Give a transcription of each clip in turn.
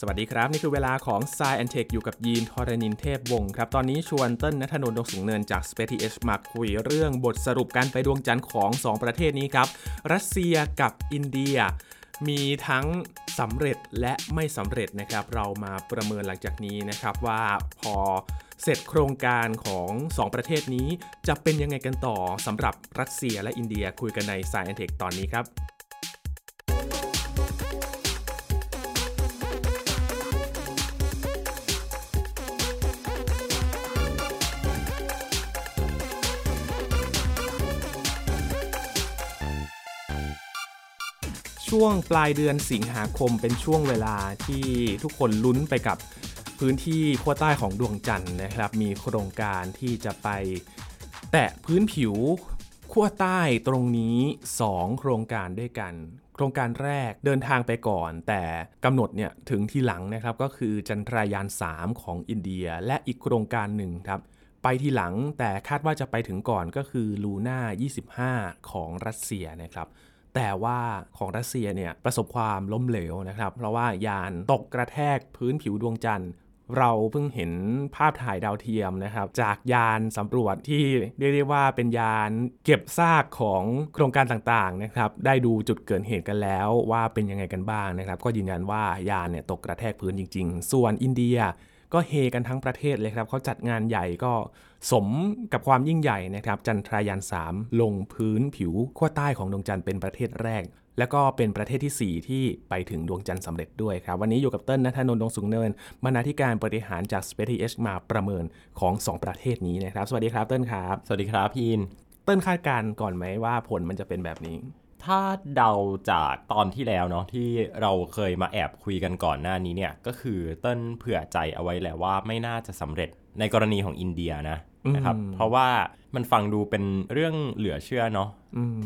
สวัสดีครับ นี่คือเวลาของ s ซแอนเทคอยู่กับยีนทรณินเทพวงศ์ครับ ตอนนี้ชวนเต้นนัทนนท์ดงสูงเนินจาก Space h มาคุยเรื่องบทสรุปการไปดวงจันทร์ของ 2 ประเทศนี้ครับ รัสเซียกับอินเดีย มีทั้งสำเร็จและไม่สำเร็จนะครับ เรามาประเมินหลังจากนี้นะครับว่าพอเสร็จโครงการของ 2 ประเทศนี้จะเป็นยังไงกันต่อสำหรับรัสเซียและอินเดียคุยกันใน s ซแอนเทคตอนนี้ครับ ช่วงปลายเดือนสิงหาคมเป็นช่วงเวลาที่ทุกคนลุ้นไปกับพื้นที่ขั้วใต้ของดวงจันทร์นะครับ มีโครงการที่จะไปแตะพื้นผิวขั้วใต้ตรงนี้ 2 โครงการด้วยกัน โครงการแรกเดินทางไปก่อน แต่กำหนดเนี่ยถึงที่หลังนะครับก็คือจันทรายาน 3 ของอินเดีย และอีกโครงการหนึ่งครับไปทีหลังแต่คาดว่าจะไปถึงก่อนก็คือลูน่า25 ของรัสเซียนะครับ แต่ว่าของรัสเซียเนี่ยประสบความล้มเหลวนะครับ เพราะว่ายานตกกระแทกพื้นผิวดวงจันทร์เราเพิ่งเห็นภาพถ่ายดาวเทียมนะครับ จากยานสำรวจที่เรียกได้ว่าเป็นยานเก็บซากของโครงการต่างๆนะครับ ได้ดูจุดเกิดเหตุกันแล้วว่าเป็นยังไงกันบ้างนะครับ ก็ยืนยันว่ายานเนี่ยตกกระแทกพื้นจริง ๆ ส่วนอินเดียก็เฮกันทั้งประเทศเลยครับเขาจัดงานใหญ่ก็ สมกับความยิ่งใหญ่นะครับจันทรายาน3 ลงพื้นผิวขั้วใต้ของดวงจันทร์เป็นประเทศแรก แล้วก็เป็นประเทศที่ 4 ที่ไปถึงดวงจันทร์สำเร็จด้วยครับ วันนี้อยู่กับเติ้ลนัทนนท์ดงสูงเนินบรรณาธิการบริหารจาก Space TH มาประเมินของ 2 ประเทศนี้นะครับ สวัสดีครับเติ้ลครับ สวัสดีครับพี่อิน เติ้ลคาดการณ์ก่อนไหมว่าผลมันจะเป็นแบบนี้ถ้าเดาจากตอนที่แล้วเนาะที่เราเคยมาแอบคุยกันก่อนหน้านี้เนี่ยก็คือเต้นเผื่อใจเอาไว้แหละว่าไม่น่าจะสำเร็จในกรณีของอินเดียนะ นะครับเพราะว่ามันฟังดูเป็นเรื่องเหลือเชื่อเนาะ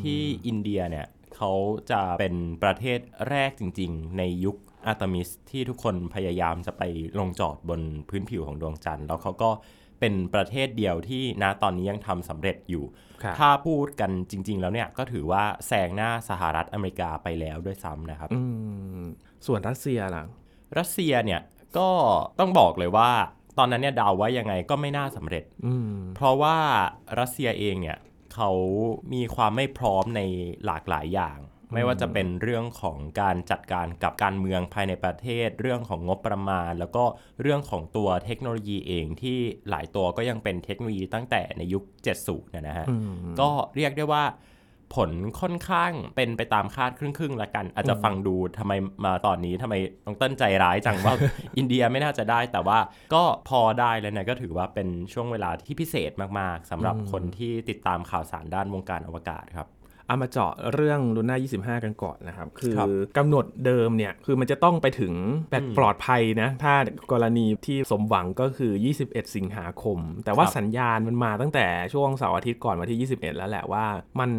ที่อินเดียเนี่ยเขาจะเป็นประเทศแรกจริง ๆ ในยุคอาร์เทมิสที่ทุกคนพยายามจะไปลงจอดบนพื้นผิวของดวงจันทร์ แล้วเขาก็เป็นประเทศเดียวที่ณตอนนี้ยังทำสำเร็จอยู่ครับถ้าพูดกันจริง ๆ แล้วเนี่ยก็ถือว่าแซงหน้าสหรัฐอเมริกาไปแล้วด้วยซ้ำนะครับอืมส่วนรัสเซียล่ะ รัสเซียเนี่ยก็ต้องบอกเลยว่า ตอนนั้นเนี่ยเดาว่ายังไงก็ไม่น่าสำเร็จอืมเพราะว่ารัสเซียเองเนี่ยเขามีความไม่พร้อมในหลากหลายอย่าง ไม่ว่าจะเป็นเรื่องของการจัดการกับการเมืองภายในประเทศ เรื่องของงบประมาณ แล้วก็เรื่องของตัวเทคโนโลยีเองที่หลายตัวก็ยังเป็นเทคโนโลยีตั้งแต่ในยุค 70เนยนะฮะอืมก็เรียกได้ว่า ผลค่อนข้างเป็นไปตามคาดครึ่งๆละกัน อาจจะฟังดูทำไมมาตอนนี้ทำไมต้องเต้นใจร้ายจังว่า อินเดียไม่น่าจะได้ แต่ว่าก็พอได้แล้วนะก็ถือว่าเป็นช่วงเวลาที่พิเศษมากๆสำหรับคนที่ติดตามข่าวสารด้านวงการอวกาศครับ เอามาเจาะเรื่องลูน่า25 กันก่อนนะครับ คือครับกำหนดเดิมเนี่ย คือมันจะต้องไปถึงแบบปลอดภัยนะ ถ้ากรณีที่สมหวังก็คือ 21 สิงหาคม แต่ว่าสัญญาณมันมาตั้งแต่ช่วงเสาร์อาทิตย์ก่อนวันที่ 21 แล้วแหละว่ามัน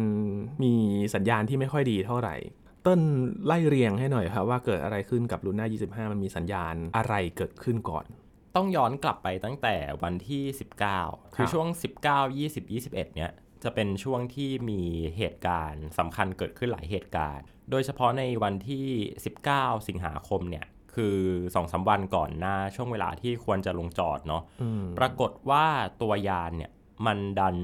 มีสัญญาณที่ไม่ค่อยดีเท่าไหร่เต้นไล่เรียงให้หน่อยครับว่าเกิดอะไรขึ้นกับลูน่า25 มันมีสัญญาณอะไรเกิดขึ้นก่อนต้องย้อนกลับไปตั้งแต่วันที่ 19 คือช่วง 19 20 21 เนี่ย จะเป็นช่วงที่มีเหตุการณ์สำคัญเกิดขึ้นหลายเหตุการณ์ โดยเฉพาะในวันที่ 19 สิงหาคมเนี่ยคือ2อสวันก่อนหน้าช่วงเวลาที่ควรจะลงจอดเนาะอืมปรากฏว่าตัวยานเนี่ยมันดัน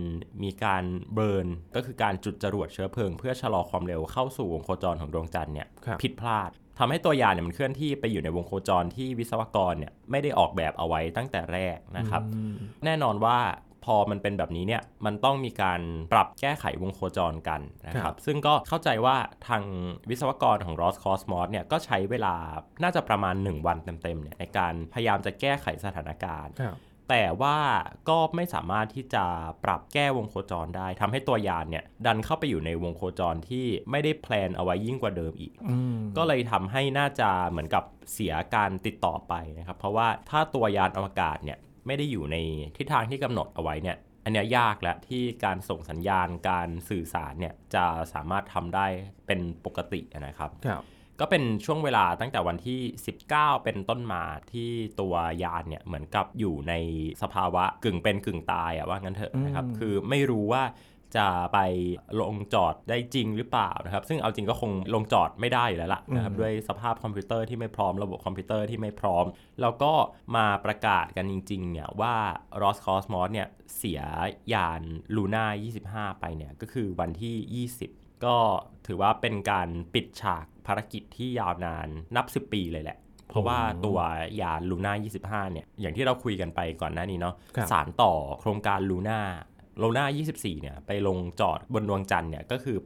มีการเบิร์นก็คือการจุดจรวดเชื้อเพลิง เพื่อชะลอความเร็วเข้าสู่วงโคจรของดวงจันทร์เนี่ยครับผิดพลาดทำให้ตัวยานเนี่ยมันเคลื่อนที่ไปอยู่ในวงโคจรที่วิศวกรเนี่ยไม่ได้ออกแบบเอาไว้ตั้งแต่แรกนะครับอืมแน่นอนว่า พอมันเป็นแบบนี้เนี่ยมันต้องมีการปรับแก้ไขวงโคจรกันนะคครัรับบซึ่งก็เข้าใจว่าทางวิศวกรของ Roscosmos เนี่ยก็ใช้เวลาน่าจะประมาณ 1 วันเต็มๆเนี่ยในการพยายามจะแก้ไขสถานการณ์ครับแต่ว่าก็ไม่สามารถที่จะปรับแก้วงโคจรได้ทำให้ตัวยานเนี่ยดันเข้าไปอยู่ในวงโคจรที่ไม่ได้แพลนเอาไว้ยิ่งกว่าเดิมอีกอืมก็เลยทำให้น่าจะเหมือนกับเสียการติดต่อไปนะครับ เพราะว่าถ้าตัวยานอวกาศเนี่ย ไม่ได้อยู่ในทิศทางที่กำหนดเอาไว้เนี่ย อันเนี้ยยากแล้วที่การส่งสัญญาณการสื่อสารเนี่ยจะสามารถทำได้เป็นปกตินะครับครับก็เป็นช่วงเวลาตั้งแต่วันที่ 19 เป็นต้นมาที่ตัวยานเนี่ยเหมือนกับอยู่ในสภาวะกึ่งเป็นกึ่งตายอะว่างั้นเถอะนะครับอืมคือไม่รู้ว่า จะไปลงจอดได้จริงหรือเปล่านะครับ ซึ่งเอาจริงก็คงลงจอดไม่ได้อยู่แล้วล่ะนะครับด้วยสภาพคอมพิวเตอร์ที่ไม่พร้อมระบบคอมพิวเตอร์ที่ไม่พร้อม แล้วก็มาประกาศกันจริงๆเนี่ยว่า Roscosmos เนี่ยเสียยานลูน่า25 ไปเนี่ยก็คือวันที่ 20 ก็ถือว่าเป็นการปิดฉากภารกิจที่ยาวนานนับ 10 ปีเลยแหละเพราะว่าตัวยานลูน่า25 เนี่ย อย่างที่เราคุยกันไปก่อนหน้านี้เนาะครับสารต่อโครงการลูน่า โลน่า24เนี่ยไปลงจอดบนดวงจันทร์เนี่ยก็คือ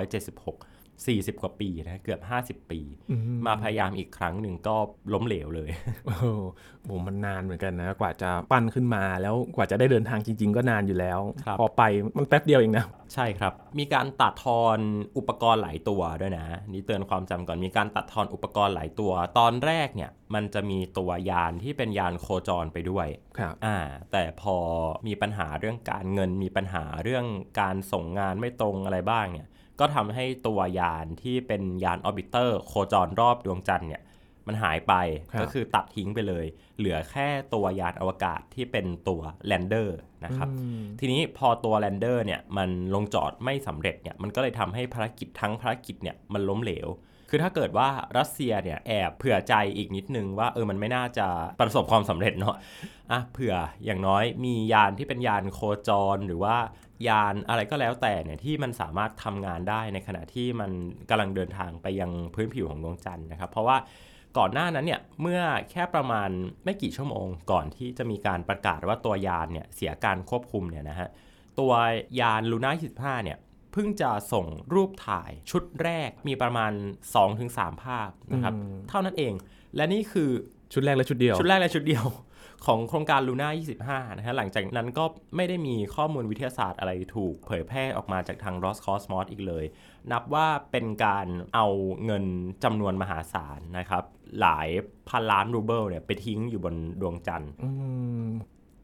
1976 40 กว่าปีนะเกือบ 50 ปี มาพยายามอีกครั้งหนึ่งก็ล้มเหลวเลยโอ้โหโหมันนานเหมือนกันนะ กว่าจะปั้นขึ้นมาแล้วกว่าจะได้เดินทางจริง ๆ ก็นานอยู่แล้วครับพอไปมันแป๊บเดียวเองนะ ใช่ครับ มีการตัดทอนอุปกรณ์หลายตัวด้วยนะ นี่เตือนความจำก่อนมีการตัดทอนอุปกรณ์หลายตัว ตอนแรกเนี่ยมันจะมีตัวยานที่เป็นยานโคจรไปด้วยครับอ่าแต่พอมีปัญหาเรื่องการเงินมีปัญหาเรื่องการส่งงานไม่ตรงอะไรบ้างเนี่ย ก็ทำให้ตัวยานที่เป็นยาน orbiter โคจรรอบดวงจันทร์เนี่ยมันหายไปครับก็คือตัดทิ้งไปเลย เหลือแค่ตัวยานอวกาศที่เป็นตัว lander นะครับ ทีนี้พอตัว lander เนี่ยมันลงจอดไม่สำเร็จเนี่ยมันก็เลยทำให้ภารกิจทั้งภารกิจเนี่ยมันล้มเหลวคือถ้าเกิดว่ารัสเซียเนี่ยแอบเผื่อใจอีกนิดนึงว่าเออมันไม่น่าจะประสบความสำเร็จเนาะอะเผื่ออย่างน้อยมียานที่เป็นยานโคจรหรือว่า ยานอะไรก็แล้วแต่เนี่ยที่มันสามารถทำงานได้ในขณะที่มันกำลังเดินทางไปยังพื้นผิวของดวงจันทร์นะครับ เพราะว่าก่อนหน้านั้นเนี่ยเมื่อแค่ประมาณไม่กี่ชั่วโมง ก่อนที่จะมีการประกาศว่าตัวยานเนี่ยเสียการควบคุมเนี่ยนะฮะตัวยานลูน่า25เนี่ยเพิ่งจะส่งรูปถ่ายชุดแรกมีประมาณ 2-3 ภาพนะครับอืมเท่านั้นเองและนี่คือชุดแรกและชุดเดียว ชุดแรกและชุดเดียว ของโครงการลูน่า25 นะฮะ หลังจากนั้นก็ไม่ได้มีข้อมูลวิทยาศาสตร์อะไรถูกเผยแพร่ออกมาจากทาง Roscosmos อีกเลย นับว่าเป็นการเอาเงินจำนวนมหาศาลนะครับ หลายพันล้านรูเบิลเนี่ยไปทิ้งอยู่บนดวงจันทร์อืม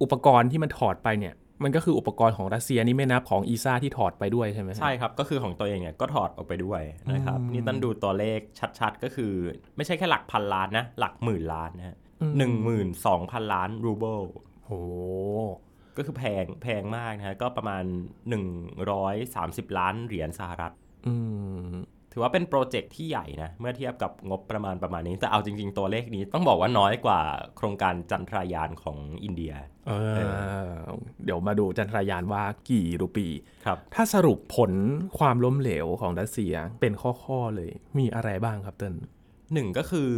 อุปกรณ์ที่มันถอดไปเนี่ยมันก็คืออุปกรณ์ของรัสเซียนี่ไม่นับของ ESA ที่ถอดไปด้วยใช่ไหมฮะใช่ครับ ก็คือของตัวเองเนี่ยก็ถอดออกไปด้วยนะครับ นี่ต้นดูตัวเลขชัดๆ ก็คือ ไม่ใช่แค่หลักพันล้านนะ หลักหมื่นล้านนะฮะ หนึ่งหมื่นสองพันล้านรูเบิลโอ้ก็คือแพงแพงมากนะฮะก็ประมาณ 130 ล้านเหรียญสหรัฐอืมถือว่าเป็นโปรเจกต์ที่ใหญ่นะ เมื่อเทียบกับงบประมาณประมาณนี้ แต่เอาจริง ๆ ตัวเลขนี้ต้องบอกว่าน้อยกว่าโครงการจันทรายานของอินเดียเออเดี๋ยวมาดูจันทรายานว่ากี่รูปีครับ ถ้าสรุปผลความล้มเหลวของรัสเซียเป็นข้อๆเลย มีอะไรบ้างครับเติ้ลหนึ่งก็คือ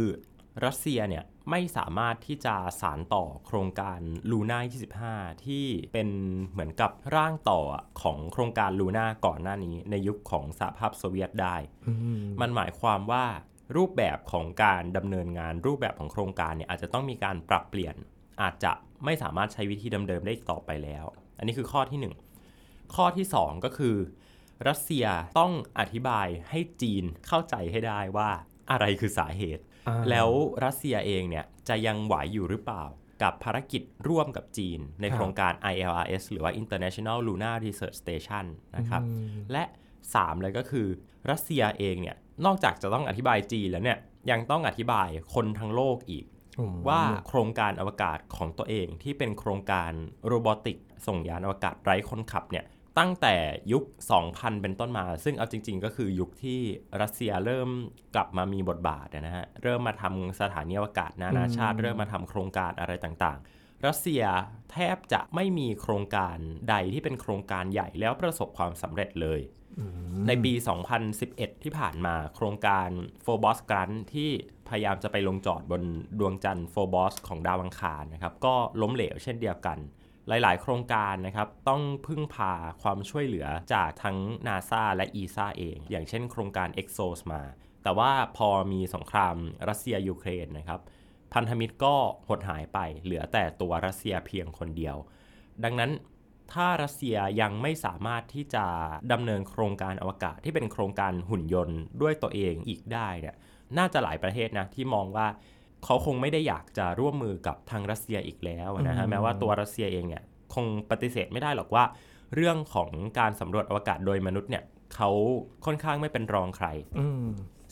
รัสเซียเนี่ย ไม่สามารถที่จะสารต่อโครงการลูน่า25 ที่เป็นเหมือนกับร่างต่อของโครงการลูน่าก่อนหน้านี้ ในยุคของสหภาพโซเวียตได้ มันหมายความว่ารูปแบบของการดำเนินงานรูปแบบของโครงการเนี่ยอาจจะต้องมีการปรับเปลี่ยน อาจจะไม่สามารถใช้วิธีเดิมๆได้อีกต่อไปแล้ว อันนี้คือข้อที่หนึ่งข้อที่สองก็คือ รัสเซียต้องอธิบายให้จีนเข้าใจให้ได้ว่าอะไรคือสาเหตุอ่า แล้วรัสเซียเองเนี่ยจะยังไหวอยู่หรือเปล่ากับภารกิจร่วมกับจีน ในครับโครงการ ILRS หรือว่า International Lunar Research Station นะครับ และ 3 เลยก็คือรัสเซียเองเนี่ย นอกจากจะต้องอธิบายจีนแล้วเนี่ย ยังต้องอธิบายคนทั้งโลกอีกอืมว่าโครงการอวกาศของตัวเองที่เป็นโครงการโรบอติกส่งยานอวกาศไร้คนขับเนี่ย ตั้งแต่ยุค 2000 เป็นต้นมา ซึ่งเอาจริง ๆ ก็คือยุคที่รัสเซียเริ่มกลับมามีบทบาทนะฮะ เริ่มมาทำสถานีอวกาศนานาชาติ เริ่มมาทำโครงการอะไรต่างๆ รัสเซียแทบจะไม่มีโครงการใดที่เป็นโครงการใหญ่แล้วประสบความสำเร็จเลย ในปี 2011 ที่ผ่านมาโครงการ p h o b o s Grant ที่พยายามจะไปลงจอดบนดวงจันทร์ p h o b o s ของดาวอังคารนะครับ ก็ล้มเหลวเช่นเดียวกัน หลาย ๆ โครงการนะครับต้องพึ่งพาความช่วยเหลือจากทั้ง NASA และ ESA เอง อย่างเช่นโครงการ ExoMars แต่ว่าพอมีสงครามรัสเซียยูเครนนะครับพันธมิตรก็หดหายไปเหลือแต่ตัวรัสเซียเพียงคนเดียว ดังนั้นถ้ารัสเซียยังไม่สามารถที่จะดำเนินโครงการอวกาศที่เป็นโครงการหุ่นยนต์ด้วยตัวเองอีกได้เนี่ยน่าจะหลายประเทศนะที่มองว่า เขาคงไม่ได้อยากจะร่วมมือกับทางรัสเซียอีกแล้วนะฮะแม้ว่าตัวรัสเซียเองเนี่ยคงปฏิเสธไม่ได้หรอกว่า เรื่องของการสำรวจอวกาศโดยมนุษย์เนี่ยเขาค่อนข้างไม่เป็นรองใครอืม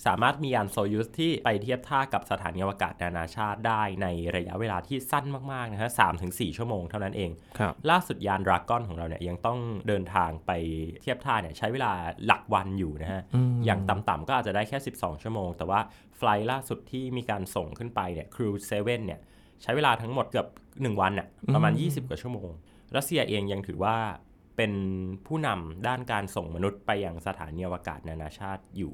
สามารถมียานโซยูสที่ไปเทียบท่ากับสถานีอวกาศนานาชาติได้ในระยะเวลาที่สั้นมากๆนะฮะสามถึงสี่ชั่วโมงเท่านั้นเองครับล่าสุดยานดราก้อนของเราเนี่ยยังต้องเดินทางไปเทียบท่าเนี่ยใช้เวลาหลักวันอยู่นะฮะอืมอย่างต่ำๆก็อาจจะได้แค่ 12 ชั่วโมง แต่ว่า ไฟล์ล่าสุดที่มีการส่งขึ้นไปเนี่ยครูเซเว่นเนี่ยใช้เวลาทั้งหมดเกือบ 1 วันน่ะประมาณ 20 กว่าชั่วโมง รัสเซียเองยังถือว่าเป็นผู้นำด้านการส่งมนุษย์ไปยังสถานีอวกาศนานาชาติอยู่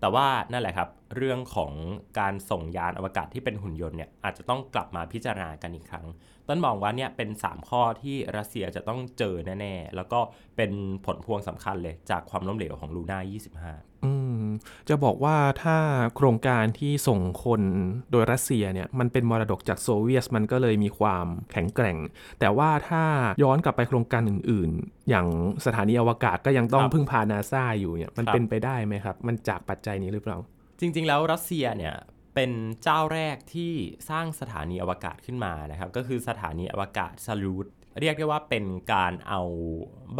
แต่ว่านั่นแหละครับ เรื่องของการส่งยานอวกาศที่เป็นหุ่นยนต์เนี่ยอาจจะต้องกลับมาพิจารณากันอีกครั้ง ต้นมองว่าเนี่ยเป็น 3 ข้อที่รัสเซียจะต้องเจอแน่ ๆ แล้วก็เป็นผลพวงสำคัญเลยจากความล้มเหลวของลูน่า25 อืม จะบอกว่าถ้าโครงการที่ส่งคนโดยรัสเซียเนี่ยมันเป็นมรดกจากโซเวียตมันก็เลยมีความแข็งแกร่ง แต่ว่าถ้าย้อนกลับไปโครงการอื่น ๆ อย่างสถานีอวกาศก็ยังต้องครับพึ่งพานาซาอยู่เนี่ยมันครับเป็นไปได้ไหมครับ มันจากปัจจัยนี้หรือเปล่า จริง ๆ แล้วรัสเซียเนี่ยเป็นเจ้าแรกที่สร้างสถานีอวกาศขึ้นมานะครับ ก็คือสถานีอวกาศซาลูดเรียกได้ว่าเป็นการเอา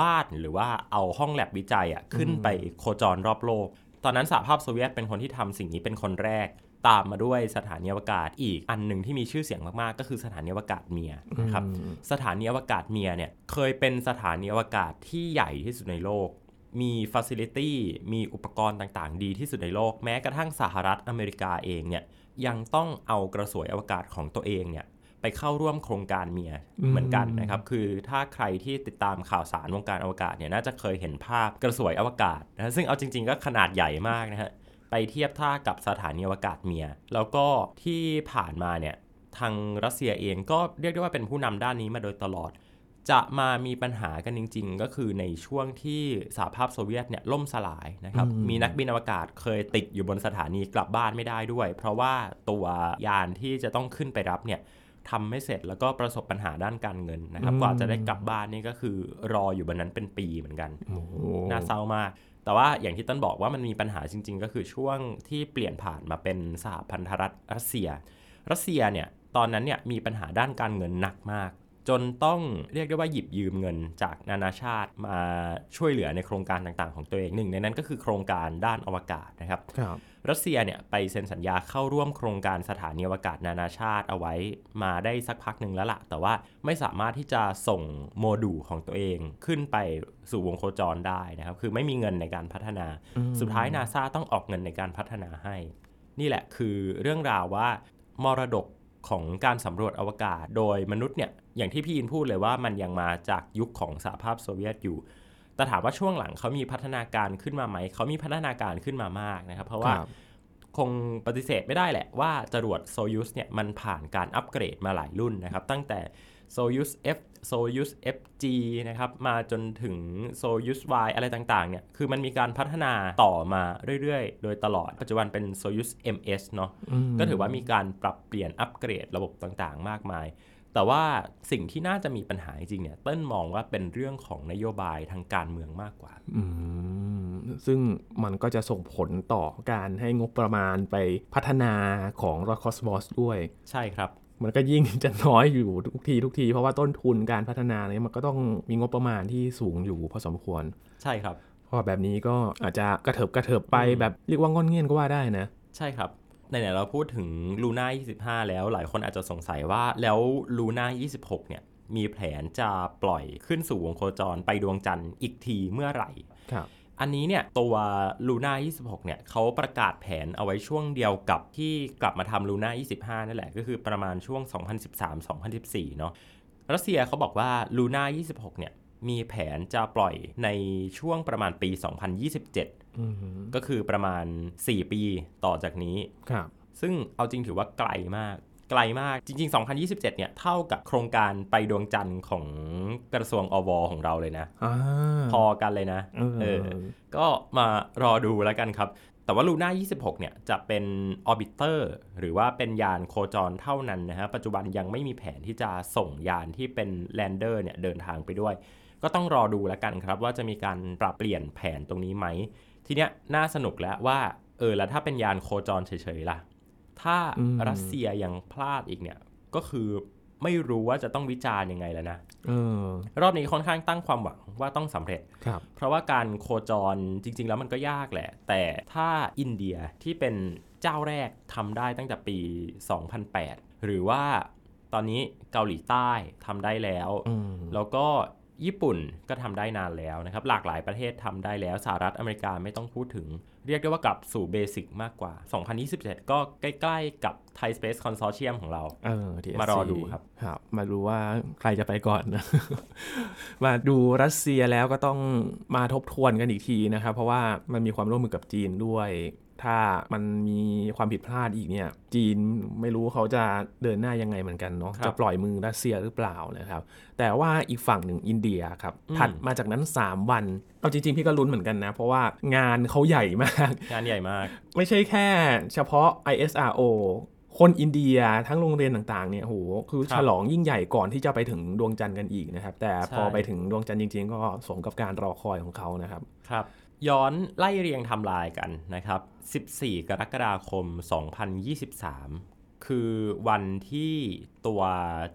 บ้านหรือว่าเอาห้องแลบวิจัยอะขึ้นไปโคจรรอบโลก ตอนนั้นสหภาพโซเวียตเป็นคนที่ทำสิ่งนี้เป็นคนแรก ตามมาด้วยสถานีอวกาศอีกอันหนึ่งที่มีชื่อเสียงมากๆ ก็คือสถานีอวกาศเมียร์นะครับสถานีอวกาศเมียร์เนี่ยเคยเป็นสถานีอวกาศที่ใหญ่ที่สุดในโลกมีฟ a ซิลิตี้มีอุปกรณ์ต่างๆ ดีที่สุดในโลก แม้กระทั่งสหรัฐอเมริกาเองเนี่ยยังต้องเอากระสวยอวกาศของตัวเองเนี่ย ไปเข้าร่วมโครงการเมียร์อืมเหมือนกันนะครับ คือถ้าใครที่ติดตามข่าวสารวงการอวกาศเนี่ยน่าจะเคยเห็นภาพกระสวยอวกาศนะซึ่งเอาจริง ๆ ก็ขนาดใหญ่มากนะฮะไปเทียบท่ากับสถานีอวกาศเมีย แล้วก็ที่ผ่านมาเนี่ยทางรัสเซียเองก็เรียกได้ว่าเป็นผู้นำด้านนี้มาโดยตลอด จะมามีปัญหากันจริง ๆ ก็คือในช่วงที่สหภาพโซเวียตเนี่ยล่มสลายนะครับอืมมีนักบินอวกาศเคยติดอยู่บนสถานีกลับบ้านไม่ได้ด้วย เพราะว่าตัวยานที่จะต้องขึ้นไปรับเนี่ย ทำไม่เสร็จแล้วก็ประสบปัญหาด้านการเงินนะครับกว่าจะได้กลับบ้านนี่ก็คือรออยู่บนนั้นเป็นปีเหมือนกันโอ้โหน่าเศร้ามาก แต่ว่าอย่างที่ต้นบอกว่ามันมีปัญหาจริง ๆ ก็คือช่วงที่เปลี่ยนผ่านมาเป็นสหพันธรัฐรัสเซีย รัสเซียเนี่ยตอนนั้นเนี่ยมีปัญหาด้านการเงินหนักมาก จนต้องเรียกได้ว่าหยิบยืมเงินจากนานาชาติมาช่วยเหลือในโครงการต่างๆ ของตัวเองหนึ่งในนั้นก็คือโครงการด้านอวกาศนะครับครับรัสเซียเนี่ยไปเซ็นสัญญาเข้าร่วมโครงการสถานีอวกาศนานาชาติเอาไว้มาได้สักพักหนึ่งแล้วละ่ะ แต่ว่าไม่สามารถที่จะส่งโมดูลของตัวเองขึ้นไปสู่วงโคจรได้นะครับ คือไม่มีเงินในการพัฒนา สุดท้ายนาซาต้องออกเงินในการพัฒนาให้ นี่แหละคือเรื่องราวว่ามรดก ของการสำรวจอวกาศ โดยมนุษย์เนี่ยอย่างที่พี่อินพูดเลยว่ามันยังมาจากยุคของสหภาพโซเวียตอยู่ แต่ถามว่าช่วงหลังเขามีพัฒนาการขึ้นมาไหม เขามีพัฒนาการขึ้นมามากนะครับ เพราะว่าครับคงปฏิเสธไม่ได้แหละว่าจรวดโซยูสเนี่ยมันผ่านการอัปเกรดมาหลายรุ่นนะครับ ตั้งแต่ Soyuz F Soyuz FG นะครับมาจนถึง Soyuz Y อะไรต่างๆเนี่ยคือมันมีการพัฒนาต่อมาเรื่อยๆ โดยตลอดปัจจุบันเป็น Soyuz MS เนาะมก็ถือว่ามีการปรับเปลี่ยนอัปเกรดระบบต่างๆ มากมาย แต่ว่าสิ่งที่น่าจะมีปัญหาจริงๆเนี่ยเต้นมองว่าเป็นเรื่องของนโยบายทางการเมืองมากกว่าอืมซึ่งมันก็จะส่งผลต่อการให้งบประมาณไปพัฒนาของรถคอสมอสด้วย ใช่ครับ มันก็ยิ่งจะน้อยอยู่ทุกทีทุกที เพราะว่าต้นทุนการพัฒนาเนี่ยมันก็ต้องมีงบประมาณที่สูงอยู่พอสมควร ใช่ครับเพราะว่าแบบนี้ก็อาจจะกระเถิบกระเถิบไปอืมแบบเรียกว่างอนเงียนก็ว่าได้นะ ใช่ครับไหนๆเราพูดถึงลูน่า25 แล้วหลายคนอาจจะสงสัยว่าแล้วลูน่า26 เนี่ยมีแผนจะปล่อยขึ้นสู่วงโคจรไปดวงจันทร์อีกทีเมื่อไหร่ครับ อันนี้เนี่ยตัวลูน่า26 เนี่ยเขาประกาศแผนเอาไว้ช่วงเดียวกับที่กลับมาทำลูน่า25 นั่นแหละ ก็คือประมาณช่วง 2013-2014 เนาะรัสเซียเขาบอกว่าลูน่า26 เนี่ยมีแผนจะปล่อยในช่วงประมาณปี 2027อืมก็คือประมาณ 4 ปีต่อจากนี้ครับซึ่งเอาจริงถือว่าไกลมาก ไกลมากจริง ๆ 2027 เนี่ยเท่ากับโครงการไปดวงจันทร์ของกระทรวงอวของเราเลยนะอ่าพอกันเลยนะเออเออก็มารอดูแล้วกันครับ แต่ว่าลูน่า 26 เนี่ยจะเป็น orbiter หรือว่าเป็นยานโคจรเท่านั้นนะฮะปัจจุบันยังไม่มีแผนที่จะส่งยานที่เป็น lander เนี่ยเดินทางไปด้วย ก็ต้องรอดูแล้วกันครับ ว่าจะมีการปรับเปลี่ยนแผนตรงนี้ไหมทีเนี้ยน่าสนุกแล้วว่าเออแล้วถ้าเป็นยานโคจรเฉยๆล่ะ ถ้าอืมรัสเซียยังพลาดอีกเนี่ย ก็คือไม่รู้ว่าจะต้องวิจารณ์ยังไงแล้วนะเออรอบนี้ค่อนข้างตั้งความหวังว่าต้องสำเร็จครับเพราะว่าการโคจรจริง ๆ แล้วมันก็ยากแหละ แต่ถ้าอินเดียที่เป็นเจ้าแรกทำได้ตั้งแต่ปี 2008 หรือว่าตอนนี้เกาหลีใต้ทำได้แล้วอืมแล้วก็ญี่ปุ่นก็ทำได้นานแล้วนะครับ หลากหลายประเทศทำได้แล้วสหรัฐอเมริกาไม่ต้องพูดถึง เรียกได้ว่ากลับสู่เบสิกมากกว่า 2027 ก็ใกล้ๆกับ Thai Space Consortium ของเราเออ TSC มารอดูครับครับ มาดูว่าใครจะไปก่อนนะ มาดูรัสเซียแล้วก็ต้องมาทบทวนกันอีกทีนะครับ เพราะว่ามันมีความร่วมมือกับจีนด้วย ถ้ามันมีความผิดพลาดอีกเนี่ย จีนไม่รู้เขาจะเดินหน้ายังไงเหมือนกันเนาะครับจะปล่อยมือรัสเซียหรือเปล่านะครับ แต่ว่าอีกฝั่งหนึ่งอินเดียครับ ถัดมาจากนั้น 3 วัน เอาจริง ๆ พี่ก็ลุ้นเหมือนกันนะ เพราะว่างานเขาใหญ่มาก งานใหญ่มาก ไม่ใช่แค่เฉพาะ ISRO คนอินเดียทั้งโรงเรียนต่างๆเนี่ยโหคือครับฉลองยิ่งใหญ่ก่อนที่จะไปถึงดวงจันทร์กันอีกนะครับ แต่พอใช่ไปถึงดวงจันทร์จริง ๆ ก็สมกับการรอคอยของเขานะครับครับ ย้อนไล่เรียงไทำลายกันนะครับ 14 กรกฎาคม 2023 คือวันที่ตัว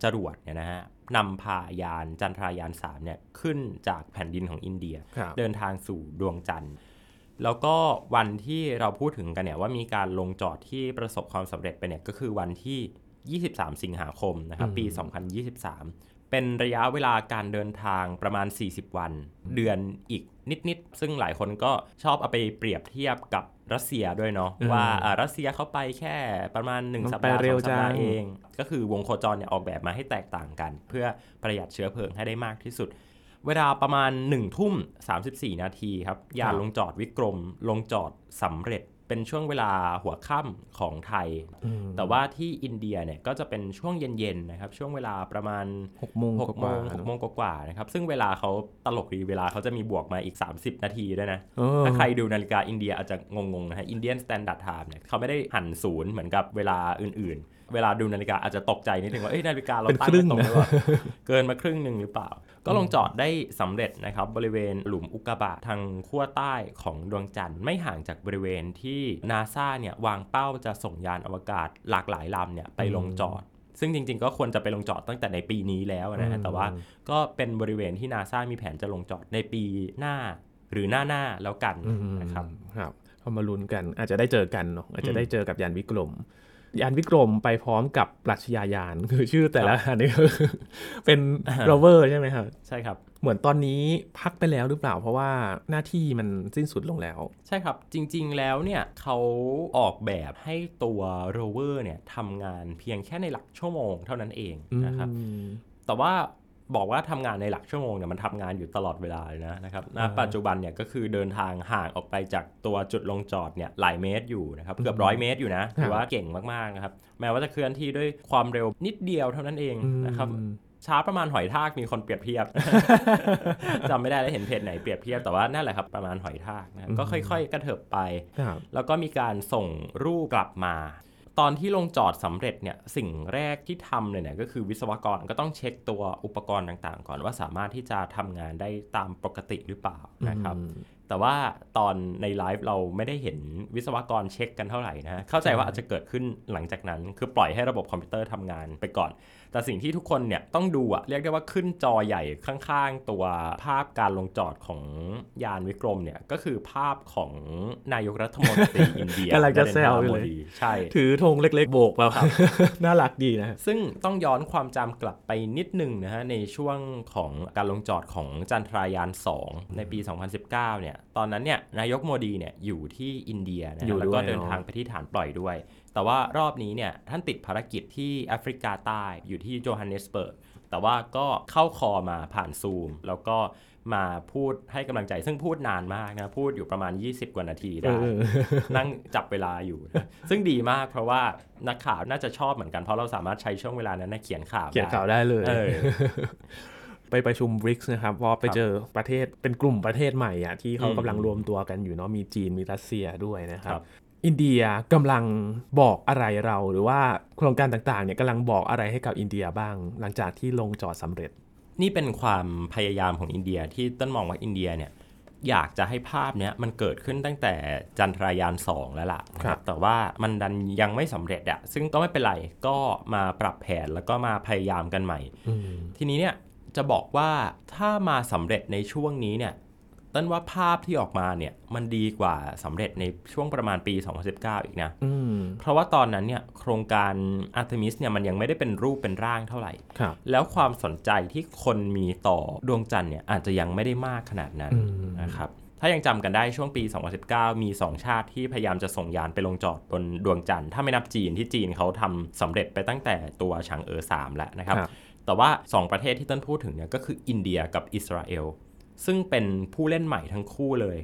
จรวดเนี่ยนะฮะนำพายานจันทรายาน3เนี่ยขึ้นจากแผ่นดินของอินเดียครับเดินทางสู่ดวงจันทร์ แล้วก็วันที่เราพูดถึงกันเนี่ยว่ามีการลงจอดที่ประสบความสำเร็จไปเนี่ยก็คือวันที่ 23 สิงหาคมนะครับปี 2023 เป็นระยะเวลาการเดินทางประมาณ 40 วัน เดือนอีก นิดๆ ซึ่งหลายคนก็ชอบเอาไปเปรียบเทียบกับรัสเซียด้วยเนาะอืมว่าอ่ารัสเซียเขาไปแค่ประมาณ1มันสัปไปดาห์เร็สวองสัปดาจัห์งเอง ก็คือวงโคจรเนี่ยออกแบบมาให้แตกต่างกัน เพื่อประหยัดเชื้อเพลิงให้ได้มากที่สุด เวลาประมาณ1ทุ่ม34 นาทีครับยานลงจอดวิกรม ลงจอดสำเร็จ เป็นช่วงเวลาหัวค่ำของไทยอืมแต่ว่าที่อินเดียเนี่ยก็จะเป็นช่วงเย็นๆนะครับ ช่วงเวลาประมาณหกโมง6กโมว่างๆ6โมงกว่าๆนะครับ ซึ่งเวลาเขาตลกดีเวลาเขาจะมีบวกมาอีก 30 นาทีด้วยนะเออถ้าใครดูนาฬิกาอินเดียอาจจะงงๆนะฮะ Indian Standard Time เนี่ยเขาไม่ได้หันศูนย์เหมือนกับเวลาอื่นๆ เวลาดูนาฬิกาอาจจะตกใจนิดนึงว่าเอ้ยนาฬิกาเราเป็นตั้งครึ่งไม่ตรงหนะรือเปล่าเกินมาครึ่งหนึ่งหรือเปล่า ก็ลงจอดได้สำเร็จนะครับบริเวณหลุมอุกกาบาตทางขั้วใต้ของดวงจันทร์ไม่ห่างจากบริเวณที่นาซาเนี่ยวางเป้าจะส่งยานอวกาศหลากหลายลำเนี่ยไปลงจอดซึ่งจริงๆ ก็ควรจะไปลงจอดตั้งแต่ในปีนี้แล้วนะฮะแต่ว่าก็เป็นบริเวณที่นาซามีแผนจะลงจอดในปีหน้า หรือหน้าหน้าๆแล้วกันอืมนะครับ ครับเอามาลุ้นกันอาจจะได้เจอกันเนาะอาจจะได้เจอกับยานวิกรม ยานวิกรมไปพร้อมกับปรัชญายานคือชื่อแต่ละอันนี้คือเป็นโรเวอร์ใช่ไหมครับ ใช่ครับ เหมือนตอนนี้พักไปแล้วหรือเปล่าเพราะว่าหน้าที่มันสิ้นสุดลงแล้ว ใช่ครับจริง ๆ แล้วเนี่ยเขาออกแบบให้ตัวโรเวอร์เนี่ยทำงานเพียงแค่ในหลักชั่วโมงเท่านั้นเองนะครับอืมแต่ว่า บอกว่าทำงานในหลักชั่วโมงเนี่ยมันทำงานอยู่ตลอดเวลาเลยนะนะครับณอ่าปัจจุบันเนี่ยก็คือเดินทางห่างออกไปจากตัวจุดลงจอดเนี่ยหลายเมตรอยู่นะครับเกือบร้อยเมตรอยู่นะถือว่าเก่งมากๆนะครับแม้ว่าจะเคลื่อนที่ด้วยความเร็วนิดเดียวเท่านั้นเองนะครับอืมช้าประมาณหอยทากมีคนเปรียบเทียบจำไม่ได้แล้วเห็นเพจไหนเปรียบเทียบแต่ว่านั่นแหละครับประมาณหอยทากนะครับก็ค่อย ๆ กระเถิบไปครับแล้วก็มีการส่งรูปกลับมา ตอนที่ลงจอดสำเร็จเนี่ยสิ่งแรกที่ทำเลยเนี่ยก็คือวิศวกรก็ต้องเช็คตัวอุปกรณ์ต่างๆ ก่อนว่าสามารถที่จะทำงานได้ตามปกติหรือเปล่านะครับอืมแต่ว่าตอนในไลฟ์เราไม่ได้เห็นวิศวกรเช็คกันเท่าไหร่นะฮะเข้าใจว่าอาจจะเกิดขึ้นหลังจากนั้น คือปล่อยให้ระบบคอมพิวเตอร์ทำงานไปก่อน แต่สิ่งที่ทุกคนเนี่ยต้องดูอะเรียกได้ว่าขึ้นจอใหญ่ข้างๆ ตัวภาพการลงจอดของยานวิกรมเนี่ยก็คือภาพของนายกรัฐมนตรีอินเดียกำลังจะแซวอยู่เลย นเรนทราโมเลยดีใช่ ถือธงเล็กๆ โบกแบบน่ารักดีนะ ซึ่งต้องย้อนความจำกลับไปนิดหนึ่งนะฮะในช่วงของการลงจอดของจันทรายาน 2 ในปี 2019 เนี่ยตอนนั้นเนี่ยนายกโมดีเนี่ยอยู่ที่อินเดียนะอยู่ฮะด้วยแล้วก็เดินเนอะทางไปที่ฐานปล่อยด้วย แต่ว่ารอบนี้เนี่ยท่านติดภารกิจที่แอฟริกาใต้อยู่ที่โจฮันเนสเบิร์กแต่ว่าก็เข้าคอมาผ่านซูม แล้วก็มาพูดให้กำลังใจซึ่งพูดนานมากนะ พูดอยู่ประมาณ 20 กว่านาทีได้เออนั่งจับเวลาอยู่นะซึ่งดีมากเพราะว่านักข่าวน่าจะชอบเหมือนกันเพราะเราสามารถใช้ช่วงเวลานั้นนะเขียนข่าวเขียนข่าวได้เลยเออไปประชุมบริกส์นะครับเพราะไปเจอประเทศเป็นกลุ่มประเทศใหม่อะที่เขาอืมกำลังรวมตัวกันอยู่เนาะมีจีนมีรัสเซียด้วยนะคครัรับบ อินเดียกำลังบอกอะไรเราหรือว่าโครงการต่างๆเนี่ยกำลังบอกอะไรให้กับอินเดียบ้าง หลังจากที่ลงจอดสำเร็จ นี่เป็นความพยายามของอินเดียที่ต้นมองว่าอินเดียเนี่ยอยากจะให้ภาพเนี้ยมันเกิดขึ้นตั้งแต่จันทรายานสองแล้วล่ะนะครับแต่ว่ามันดันยังไม่สำเร็จอะซึ่งก็ไม่เป็นไรก็มาปรับแผนแล้วก็มาพยายามกันใหม่ ทีนี้เนี่ยจะบอกว่าถ้ามาสำเร็จในช่วงนี้เนี่ย ต้นว่าภาพที่ออกมาเนี่ยมันดีกว่าสำเร็จในช่วงประมาณปี 2019 อีกนะเพราะว่าตอนนั้นเนี่ยโครงการ Artemis เนี่ยมันยังไม่ได้เป็นรูปเป็นร่างเท่าไหร่ แล้วความสนใจที่คนมีต่อดวงจันทร์เนี่ยอาจจะยังไม่ได้มากขนาดนั้นนะครับถ้ายังจำกันได้ช่วงปี 2019 มี 2 ชาติที่พยายามจะส่งยานไปลงจอดบนดวงจันทร์ ถ้าไม่นับจีนที่จีนเขาทำสำเร็จไปตั้งแต่ตัวฉางเอ๋อ3แล้วนะครับ แต่ว่า 2 ประเทศที่ต้นพูดถึงเนี่ยก็คืออินเดียกับอิสราเอล ซึ่งเป็นผู้เล่นใหม่ทั้งคู่เลย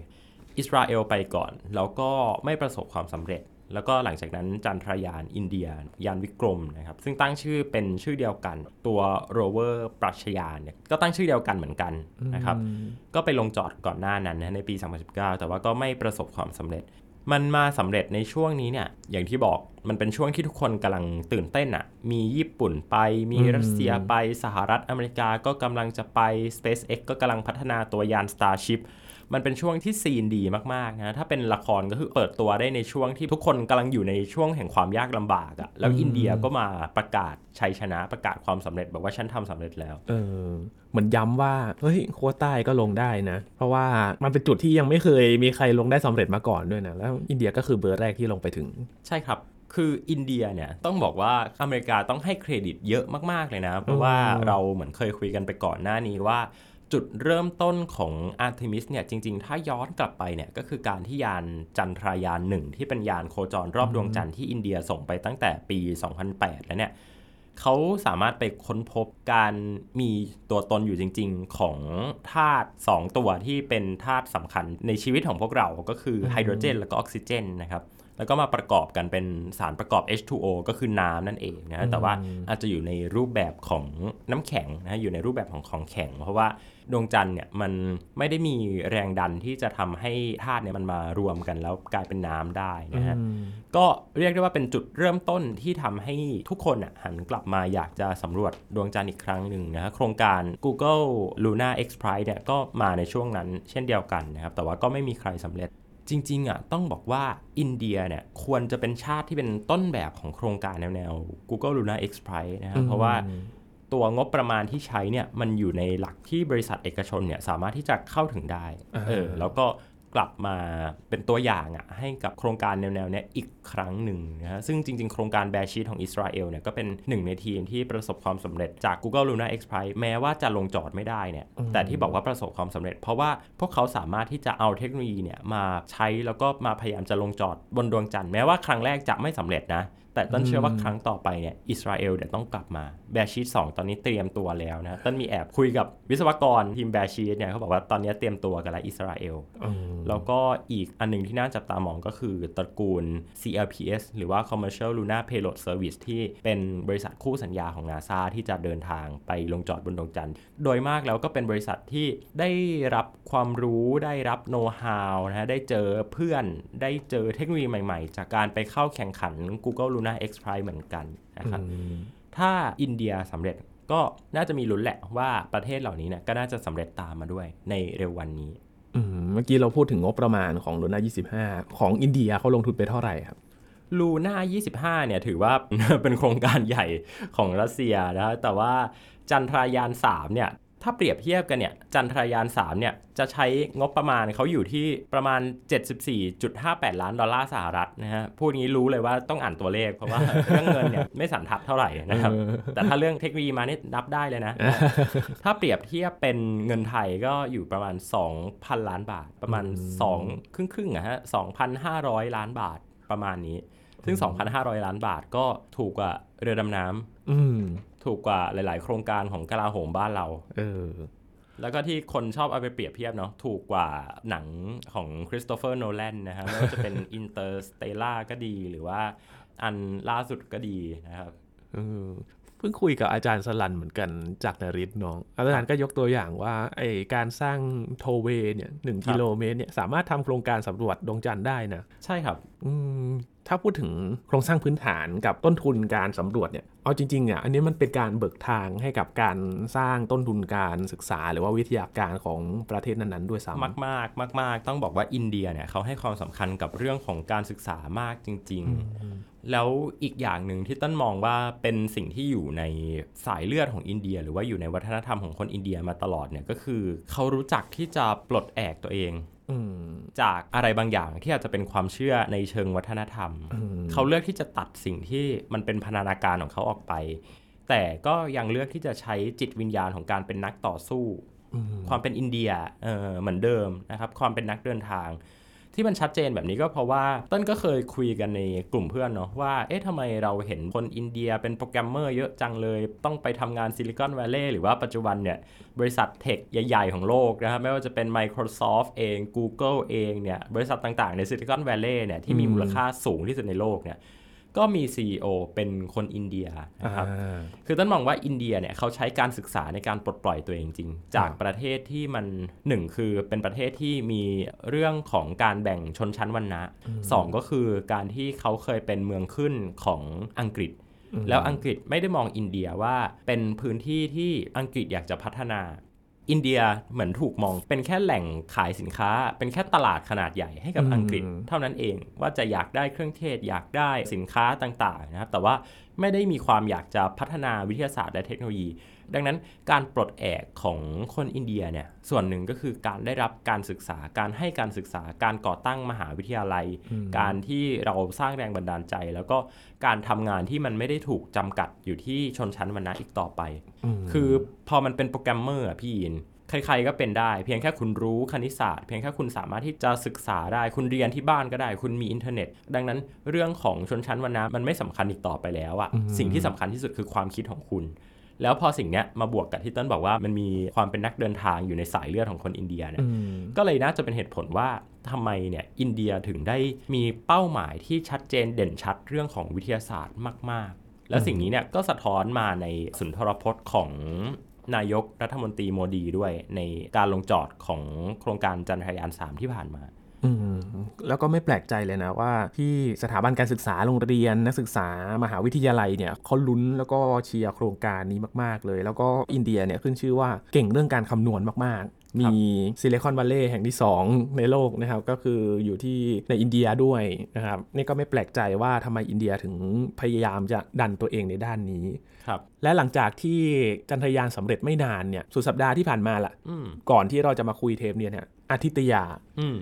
อิสราเอลไปก่อน แล้วก็ไม่ประสบความสำเร็จ แล้วก็หลังจากนั้นจันทรายานอินเดีย ยานวิกรมนะครับ ซึ่งตั้งชื่อเป็นชื่อเดียวกัน ตัวโรเวอร์ปรัชญานเนี่ยก็ตั้งชื่อเดียวกันเหมือนกันนะครับ ก็ไปลงจอดก่อนหน้านั้นนะในปี 2019 แต่ว่าก็ไม่ประสบความสำเร็จ มันมาสำเร็จในช่วงนี้เนี่ย อย่างที่บอกมันเป็นช่วงที่ทุกคนกำลังตื่นเต้นอะ่ะ มีญี่ปุ่นไป มีรัสเซียไป สหรัฐอเมริกาก็กำลังจะไป SpaceX ก็กำลังพัฒนาตัวยาน Starship มันเป็นช่วงที่ซีนดีมากๆนะถ้าเป็นละครก็คือเปิดตัวได้ในช่วงที่ทุกคนกำลังอยู่ในช่วงแห่งความยากลำบากอะแล้วอินเดียก็มาประกาศชัยชนะประกาศความสำเร็จบอกว่าฉันทำสำเร็จแล้วเออเหมือนย้ำว่าเฮ้ยขั้วใต้ก็ลงได้นะ เพราะว่ามันเป็นจุดที่ยังไม่เคยมีใครลงได้สำเร็จมาก่อนด้วยนะแล้วอินเดียก็คือเบอร์แรกที่ลงไปถึงใช่ครับคืออินเดียเนี่ยต้องบอกว่าอเมริกาต้องให้เครดิตเยอะมาก ๆ เลยนะ เพราะว่าเราเหมือนเคยคุยกันไปก่อนหน้านี้ว่า จุดเริ่มต้นของอาร์เทมิสเนี่ยจริง ๆ ถ้าย้อนกลับไปเนี่ยก็คือการที่ยานจันทรายานหนึ่งที่เป็นยานโคจรรอบดวงจันทร์ที่อินเดียส่งไปตั้งแต่ปี 2008 แล้วเนี่ยเขาสามารถไปค้นพบการมีตัวตนอยู่จริง ๆ ของธาตุ2ตัวที่เป็นธาตุสำคัญในชีวิตของพวกเราก็คือไฮโดรเจน แล้วก็ออกซิเจนนะครับ แล้วก็มาประกอบกันเป็นสารประกอบ H2O ก็คือน้ำนั่นเองนะแต่ว่าอาจจะอยู่ในรูปแบบของน้ำแข็งนะอยู่ในรูปแบบของของแข็ง เพราะว่าดวงจันทร์เนี่ยมันไม่ได้มีแรงดันที่จะทำให้ธาตุเนี่ยมันมารวมกันแล้วกลายเป็นน้ำได้นะฮะก็เรียกได้ว่าเป็นจุดเริ่มต้นที่ทำให้ทุกคนอะหันกลับมาอยากจะสำรวจดวงจันทร์อีกครั้งหนึ่งนะโครงการ Google Luna X Prize เนี่ยก็มาในช่วงนั้นเช่นเดียวกันนะครับแต่ว่าก็ไม่มีใครสำเร็จ จริงๆอะต้องบอกว่าอินเดียเนี่ยควรจะเป็นชาติที่เป็นต้นแบบของโครงการแนวแนว Google Luna X Prize นะครับเพราะว่าตัวงบประมาณที่ใช้เนี่ยมันอยู่ในหลักที่บริษัทเอกชนเนี่ยสามารถที่จะเข้าถึงได้เออแล้วก็ กลับมาเป็นตัวอย่างอะให้กับโครงการแนวๆนี้อีกครั้งหนึ่งนะฮะซึ่งจริง ๆ โครงการแบชีตของอิสราเอลเนี่ยก็เป็นหนึ่งในทีมที่ประสบความสำเร็จจาก Google Luna X Prize แม้ว่าจะลงจอดไม่ได้เนี่ยแต่ที่บอกว่าประสบความสำเร็จ เพราะว่าพวกเขาสามารถที่จะเอาเทคโนโลยีเนี่ยมาใช้แล้วก็มาพยายามจะลงจอดบนดวงจันทร์แม้ว่าครั้งแรกจะไม่สำเร็จนะแต่ต้นเชื่อว่าครั้งต่อไปเนี่ยอิสราเอลเดี๋ยวต้องกลับมาแบชีตสตอนนี้เตรียมตัวแล้วนะต้นมีแอบคุยกับวิศวกรทีมแบชีตเนี่ยเขาบอกว่าตอนนี้เตรียมตัวกันแล้วอิสราเอลแล้วก็อีกอันนึงที่น่าจับตามองก็คือตระกูล CLPS หรือว่า Commercial Lunar Payload Service ที่เป็นบริษัทคู่สัญญาของ NASA ที่จะเดินทางไปลงจอดบนดวงจันทร์ โดยมากแล้วก็เป็นบริษัทที่ได้รับความรู้ได้รับโน้ตฮาวนะฮะได้เจอเพื่อนได้เจอเทคโนโลยีใหม่ๆ จากการไปเข้าแข่งขัน Google Luna X Prize เหมือนกันนะครับถ้าอินเดียสำเร็จก็น่าจะมีลุ้นแหละว่าประเทศเหล่านี้เนี่ยก็น่าจะสำเร็จตามมาด้วยในเร็ววันนี้ เมื่อกี้เราพูดถึงงบประมาณของลูน่า25 ของอินเดียเขาลงทุนไปเท่าไหร่ครับลูน่า25 เนี่ยถือว่าเป็นโครงการใหญ่ของรัสเซียนะแต่ว่าจันทรายาน 3 เนี่ย ถ้าเปรียบเทียบกันเนี่ยจันทรายาน 3 เนี่ยจะใช้งบประมาณเขาอยู่ที่ประมาณ 74.58 ล้านดอลลาร์สหรัฐนะฮะพูดงี้รู้เลยว่าต้องอ่านตัวเลข เพราะว่าเรื่องเงินเนี่ยไม่สันทัดเท่าไหร่นะครับ แต่ถ้าเรื่องเทคโนโลยีมานี่นับได้เลยนะ ถ้าเปรียบเทียบเป็นเงินไทยก็อยู่ประมาณ 2,000 ล้านบาท ประมาณ 2 ครึ่งครึ่งอะฮะ2,500 ล้านบาทประมาณนี้ ซึ่ง 2,500 ล้านบาทก็ถูกกว่าเรือดำน้ำถูกกว่าหลาย ๆ โครงการของกลาโหมบ้านเรา เออ แล้วก็ที่คนชอบเอาไปเปรียบเทียบเนาะถูกกว่าหนังของคริสโตเฟอร์โนแลนนะฮะไม่ว่าจะเป็น Interstellar ก็ดีหรือว่าอันล่าสุดก็ดีนะครับพิ่งคุยกับอาจารย์สลันเหมือนกันจากนริศน้อง อาจารย์ก็ยกตัวอย่างว่าไอการสร้างโทเวเนี่ยหนึ่งกิโลเมตรเนี่ยสามารถทำโครงการสำรวจดวงจันทร์ได้นะ ใช่ครับ อืม ถ้าพูดถึงโครงสร้างพื้นฐานกับต้นทุนการสำรวจเนี่ย เอาจริงๆอะ อันนี้มันเป็นการเบิกทางให้กับการสร้างต้นทุนการศึกษา หรือว่าวิทยาการของประเทศนั้นๆ ด้วยซ้ำมากมากมากมากๆต้องบอกว่าอินเดียเนี่ยเขาให้ความสำคัญกับเรื่องของการศึกษามากจริง ๆ แล้วอีกอย่างหนึ่งที่ต้นมองว่าเป็นสิ่งที่อยู่ในสายเลือดของอินเดีย หรือว่าอยู่ในวัฒนธรรมของคนอินเดียมาตลอดเนี่ยก็คือเขารู้จักที่จะปลดแอกตัวเองอืม จากอะไรบางอย่างที่อาจจะเป็นความเชื่อในเชิงวัฒนธรรม เขาเลือกที่จะตัดสิ่งที่มันเป็นพันธนาการของเขาออกไป แต่ก็ยังเลือกที่จะใช้จิตวิญญาณของการเป็นนักต่อสู้ ความเป็นอินเดียเออเหมือนเดิมนะครับ ความเป็นนักเดินทาง ที่มันชัดเจนแบบนี้ก็เพราะว่าเติ้ลก็เคยคุยกันในกลุ่มเพื่อนเนาะว่าเอ๊ะทำไมเราเห็นคนอินเดียเป็นโปรแกรมเมอร์เยอะจังเลย ต้องไปทำงานซิลิคอนแวลเลย์หรือว่าปัจจุบันเนี่ย บริษัท tech ใหญ่ ๆ ของโลกนะครับไม่ว่าจะเป็น Microsoft เอง Google เองเนี่ยบริษัทต่างๆในซิลิคอนแวลเลย์เนี่ยที่มีมูลค่าสูงที่สุดในโลกเนี่ย ก็มี CEO เป็นคนอินเดียนะครับอ่าคือเติ้ลมองว่าอินเดียเนี่ยเขาใช้การศึกษาในการปลดปล่อยตัวเองจริง จากประเทศที่มันหนึ่งคือเป็นประเทศที่มีเรื่องของการแบ่งชนชั้นวรรณะสองก็คือการที่เขาเคยเป็นเมืองขึ้นของอังกฤษ แล้วอังกฤษไม่ได้มองอินเดียว่าเป็นพื้นที่ที่อังกฤษอยากจะพัฒนา อินเดียเหมือนถูกมองเป็นแค่แหล่งขายสินค้า เป็นแค่ตลาดขนาดใหญ่ให้กับอืมอังกฤษ เท่านั้นเองว่าจะอยากได้เครื่องเทศ อยากได้สินค้าต่างๆนะครับแต่ว่าไม่ได้มีความอยากจะพัฒนาวิทยาศาสตร์และเทคโนโลยี ดังนั้นการปลดแอกของคนอินเดียเนี่ยส่วนหนึ่งก็คือการได้รับการศึกษาการให้การศึกษาการก่อตั้งมหาวิทยาลัย การที่เราสร้างแรงบันดาลใจ แล้วก็การทำงานที่มันไม่ได้ถูกจำกัดอยู่ที่ชนชั้นวรรณะอีกต่อไป คือพอมันเป็นโปรแกรมเมอร์อะพี่ยีนใครๆก็เป็นได้ เพียงแค่คุณรู้คณิตศาสตร์ เพียงแค่คุณสามารถที่จะศึกษาได้ คุณเรียนที่บ้านก็ได้ คุณมีอินเทอร์เน็ต ดังนั้นเรื่องของชนชั้นวรรณะมันไม่สำคัญอีกต่อไปแล้วอะสิ่งที่สำคัญที่สุดคือความคิดของคุณ แล้วพอสิ่งเนี้ยมาบวกกับที่ต้นบอกว่ามันมีความเป็นนักเดินทางอยู่ในสายเลือดของคนอินเดียเนี่ยก็เลยน่าจะเป็นเหตุผลว่าทำไมเนี่ยอินเดียถึงได้มีเป้าหมายที่ชัดเจนเด่นชัดเรื่องของวิทยาศาสตร์มาก ๆ แล้วสิ่งนี้เนี่ยก็สะท้อนมาในสุนทรพจน์ของนายกรัฐมนตรีโมดีด้วยในการลงจอดของโครงการจันทรายาน 3 ที่ผ่านมา อืมแล้วก็ไม่แปลกใจเลยนะว่า ที่สถาบันการศึกษาโรงเรียนนักศึกษามหาวิทยาลัยเนี่ยเขาลุ้นแล้วก็เชียร์โครงการนี้มาก ๆ เลย แล้วก็อินเดียเนี่ยขึ้นชื่อว่าเก่งเรื่องการคำนวณมากๆ มีซิลิคอนวัลเลย์แห่งที่ 2 ในโลกนะครับ ก็คืออยู่ที่ในอินเดียด้วยนะครับนี่ก็ไม่แปลกใจว่าทำไมอินเดียถึงพยายามจะดันตัวเองในด้านนี้ครับและหลังจากที่จันทรายานสำเร็จไม่นานเนี่ยสุดสัปดาห์ที่ผ่านมาล่ะอืมก่อนที่เราจะมาคุยเทปเนี่ยเนี่ยอาทิตยาอืม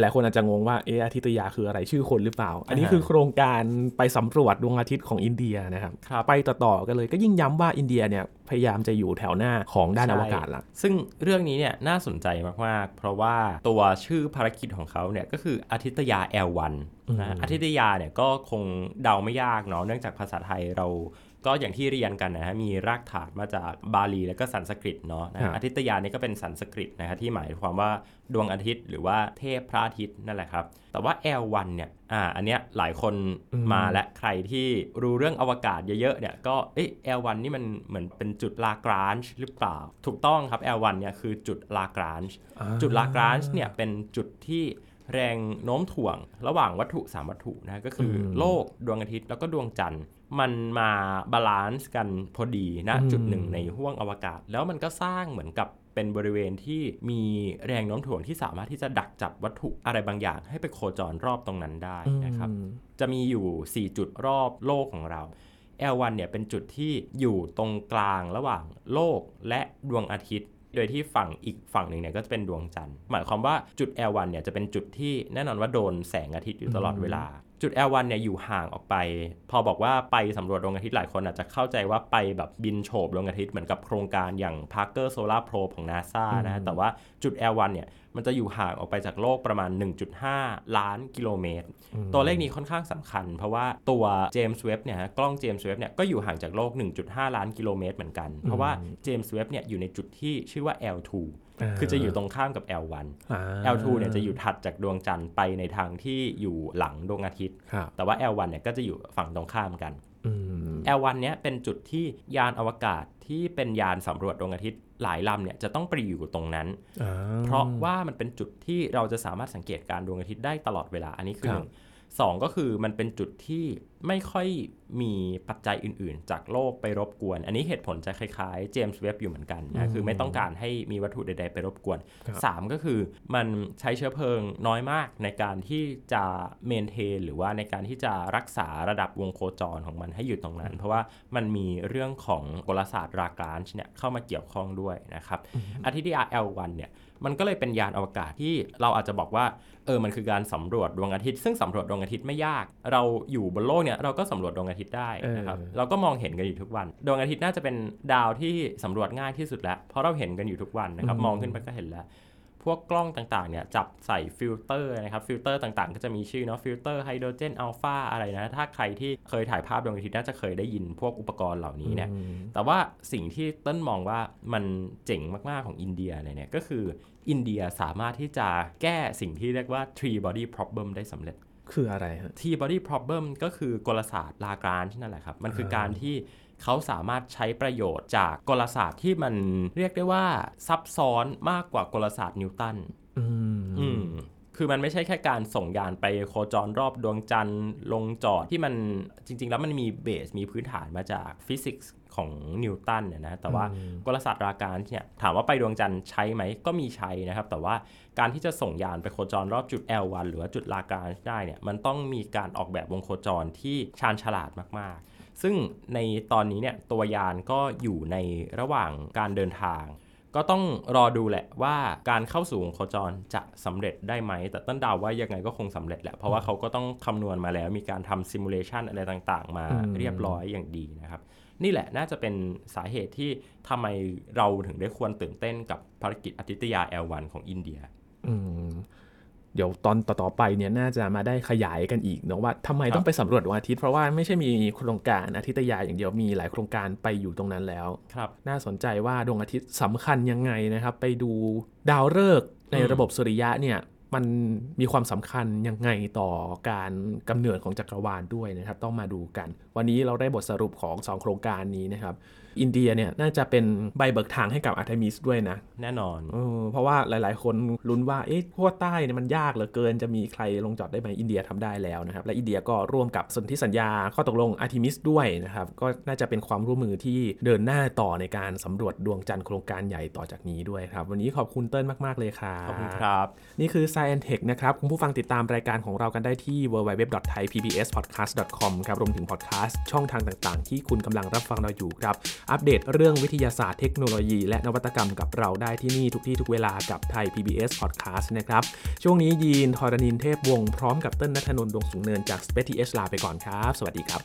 หลายๆคนอาจจะงงว่าเอออาทิตยาคืออะไรชื่อคนหรือเปล่า อันนี้อ่าฮะคือโครงการไปสำรวจดวงอาทิตย์ของอินเดียนะครับครับไปต่อๆกันเลยก็ยิ่งย้ำว่าอินเดียเนี่ยพยายามจะอยู่แถวหน้าของด้านอวกาศละซึ่งเรื่องนี้เนี่ยน่าสนใจมากๆ เพราะว่าตัวชื่อภารกิจของเขาเนี่ยก็คืออาทิตยา L1 นะฮะอาทิตยาเนี่ยก็คงเดาไม่ยากเนาะเนื่องจากภาษาไทยเรา ก็อย่างที่เรียนกันนะฮะมีรากฐานมาจากบาลีและก็สันสกฤตเนาะนะครัฮะบอาทิตยานี่ก็เป็นสันสกฤตนะฮะที่หมายความว่าดวงอาทิตย์หรือว่าเทพพระอาทิตย์นั่นแหละครับ แต่ว่า L1 เนี่ยอ่าอันเนี้ยหลายคนมาและใครที่รู้เรื่องอวกาศเยอะๆเนี่ยก็เอ๊ะ L1 นี่มันเหมือนเป็นจุดลากรานจ์หรือเปล่า ถูกต้องครับ L1 เนี่ยคือจุดลากรานจ์จุดลากรานจ์เนี่ยเป็นจุดที่แรงโน้มถ่วงระหว่างวัตถุ 3 วัตถุนะก็คืออมโลกดวงอาทิตย์แล้วก็ดวงจันทร์ มันมา balance กันพอดีนะอืมจุดหนึ่งในห้วงอวกาศ แล้วมันก็สร้างเหมือนกับเป็นบริเวณที่มีแรงโน้มถ่วงที่สามารถที่จะดักจับวัตถุอะไรบางอย่าง ให้ไปโคจรรอบตรงนั้นได้นะครับอืมจะมีอยู่ 4 จุดรอบโลกของเรา L1 เนี่ยเป็นจุดที่อยู่ตรงกลางระหว่างโลกและดวงอาทิตย์ โดยที่ฝั่งอีกฝั่งหนึ่งเนี่ยก็จะเป็นดวงจันทร์ หมายความว่าจุด L1 เนี่ยจะเป็นจุดที่แน่นอนว่าโดนแสงอาทิตย์อยู่ตลอดเวลา จุด L1 เนี่ยอยู่ห่างออกไป พอบอกว่าไปสำรวจดวงอาทิตย์หลายคนอาจจะเข้าใจว่าไปแบบบินโฉบดวงอาทิตย์เหมือนกับโครงการอย่าง Parker Solar Probe ของ NASA นะแต่ว่าจุด L1 เนี่ยมันจะอยู่ห่างออกไปจากโลกประมาณ 1.5 ล้านกิโลเมตร ตัวเลขนี้ค่อนข้างสำคัญ เพราะว่าตัวเจมส์เว็บเนี่ยฮะกล้องเจมส์เว็บเนี่ยก็อยู่ห่างจากโลก 1.5 ล้านกิโลเมตรเหมือนกัน เพราะว่าเจมส์เว็บเนี่ยอยู่ในจุดที่ชื่อว่า L2 อ่า คือจะอยู่ตรงข้ามกับ L1 อ่า L2 เนี่ยจะอยู่ถัดจากดวงจันทร์ไปในทางที่อยู่หลังดวงอาทิตย์ครับแต่ว่า L1 เนี่ยก็จะอยู่ฝั่งตรงข้ามกันอืม L1 เนี้ยเป็นจุดที่ยานอวกาศที่เป็นยานสำรวจดวงอาทิตย์หลายลำเนี่ยจะต้องไปอยู่ตรงนั้น เพราะว่ามันเป็นจุดที่เราจะสามารถสังเกตการดวงอาทิตย์ได้ตลอดเวลาอันนี้คือหนึ่งสองก็คือมันเป็นจุดที่ ไม่ค่อยมีปัจจัยอื่นๆ จากโลกไปรบกวน อันนี้เหตุผลจะคล้ายๆเจมส์เว็บอยู่เหมือนกันนะคือไม่ต้องการให้มีวัตถุใดๆไปรบกวน 3 ก็คือมันใช้เชื้อเพลิงน้อยมากในการที่จะเมนเทนหรือว่าในการที่จะรักษาระดับวงโคจรของมันให้อยู่ตรงนั้น เพราะว่ามันมีเรื่องของกลศาสตร์ลากรานจ์เนี่ยเข้ามาเกี่ยวข้องด้วยนะครับอาทิตย์ RL1 เนี่ยมันก็เลยเป็นยานอวกาศที่เราอาจจะบอกว่าเออมันคือการสำรวจดวงอาทิตย์ ซึ่งสำรวจดวงอาทิตย์ไม่ยาก เราอยู่บนโลกเนี่ยเราก็สำรวจดวงอาทิตย์ได้นะครับเราก็มองเห็นกันอยู่ทุกวัน ดวงอาทิตย์น่าจะเป็นดาวที่สำรวจง่ายที่สุดแล้ว เพราะเราเห็นกันอยู่ทุกวันนะครับมองขึ้นไปก็เห็นแล้วพวกกล้องต่างๆ เนี่ยจับใส่ฟิลเตอร์นะครับฟิลเตอร์ต่างๆ ก็จะมีชื่อเนาะ filter hydrogen alpha อะไรนะ ถ้าใครที่เคยถ่ายภาพดวงอาทิตย์น่าจะเคยได้ยินพวกอุปกรณ์เหล่านี้เนี่ยแต่ว่าสิ่งที่ต้นมองว่ามันเจ๋งมากๆของอินเดียเนี่ยก็คืออินเดียสามารถที่จะแก้สิ่งที่เรียกว่า three body problem ได้สำเร็จ คืออะไรฮะ three body problem ก็คือกลศาสตร์ลากรานที่นั่นแหละครับ มันคือการที่เขาสามารถใช้ประโยชน์จากกลศาสตร์ที่มันเรียกได้ว่าซับซ้อนมากกว่ากลศาสตร์นิวตันอืมคือมันไม่ใช่แค่การส่งยานไปโคจรรอบดวงจันทร์ลงจอดที่มันจริง ๆ แล้วมันมีเบสมีพื้นฐานมาจากฟิสิกส์ ของนิวตันเนี่ยนะแต่ว่ากลศาสตร์ราการเนี่ยถามว่าไปดวงจันทร์ใช้ไหมก็มีใช้นะครับ แต่ว่าการที่จะส่งยานไปโคจรรอบจุด L1 หรือว่าจุดราการได้เนี่ยมันต้องมีการออกแบบวงโคจรที่ชาญฉลาดมากๆ ซึ่งในตอนนี้เนี่ยตัวยานก็อยู่ในระหว่างการเดินทางก็ต้องรอดูแหละว่าการเข้าสู่วงโคจรจะสำเร็จได้ไหม แต่ต้นดาวว่ายังไงก็คงสำเร็จแหละ เพราะว่าเขาก็ต้องคำนวณมาแล้วมีการทำซิมูเลชันอะไรต่างๆ มาเรียบร้อยอย่างดีนะครับ นี่แหละน่าจะเป็นสาเหตุที่ทำไมเราถึงได้ควรตื่นเต้นกับภารกิจอาทิตยา L1 ของอินเดียเดี๋ยวตอนต่อๆไปเนี่ยน่าจะมาได้ขยายกันอีกเนาะว่าทำไมต้องไปสำรวจดวงอาทิตย์เพราะว่าไม่ใช่มีโครงการอาทิตยาอย่างเดียวมีหลายโครงการไปอยู่ตรงนั้นแล้วครับน่าสนใจว่าดวงอาทิตย์สำคัญยังไงนะครับ ไปดูดาวฤกษ์ในระบบสุริยะเนี่ย มันมีความสำคัญยังไงต่อการกำเนิดของจักรวาลด้วยนะครับ ต้องมาดูกัน วันนี้เราได้บทสรุปของ 2 โครงการนี้นะครับ อินเดียเนี่ยน่าจะเป็นใบเบิกทางให้กับอาร์เทมิสด้วยนะ แน่นอนเออเพราะว่าหลายๆ คนลุ้นว่าเอ๊ะขั้วใต้เนี่ยมันยากเหลือเกินจะมีใครลงจอดได้ไหมอินเดียทำได้แล้วนะครับและอินเดียก็ร่วมกับสนธิสัญญาข้อตกลงอาร์เทมิสด้วยนะครับก็น่าจะเป็นความร่วมมือที่เดินหน้าต่อในการสำรวจดวงจันทร์โครงการใหญ่ต่อจากนี้ด้วยครับวันนี้ขอบคุณเติ้ลมากๆเลยครับขอบคุณครับนี่คือ Science Tech นะครับคุณผู้ฟังติดตามรายการของเรากันได้ที่ www.thaipbspodcast.com ครับรวมถึงพอดแคสต์ช่องทางต่างๆ ที่คุณกำลังรับฟังเราอยู่ครับอัปเดตเรื่องวิทยาศาสตร์เทคโนโลยี และนวัตกรรมกับเราได้ที่นี่ทุกที่ทุกเวลากับไทย PBS Podcast นะครับ ช่วงนี้ยีนทอรานินเทพวงศ์พร้อมกับเติ้ลณัฐนนท์ดวงสูงเนินจาก Space TH ลาไปก่อนครับ สวัสดีครับ